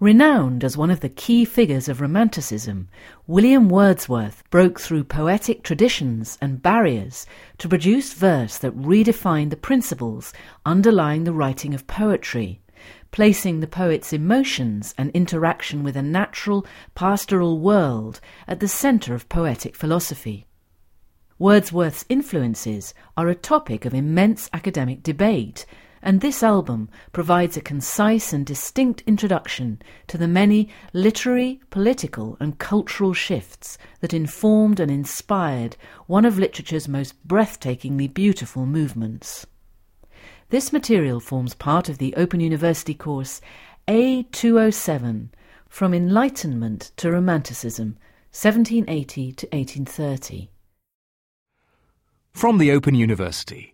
Renowned as one of the key figures of Romanticism, William Wordsworth broke through poetic traditions and barriers to produce verse that redefined the principles underlying the writing of poetry, placing the poet's emotions and interaction with a natural, pastoral world at the centre of poetic philosophy. Wordsworth's influences are a topic of immense academic debate and this album provides a concise and distinct introduction to the many literary, political, and cultural shifts that informed and inspired one of literature's most breathtakingly beautiful movements. This material forms part of the Open University course A207 From Enlightenment to Romanticism, 1780 to 1830. From the Open University.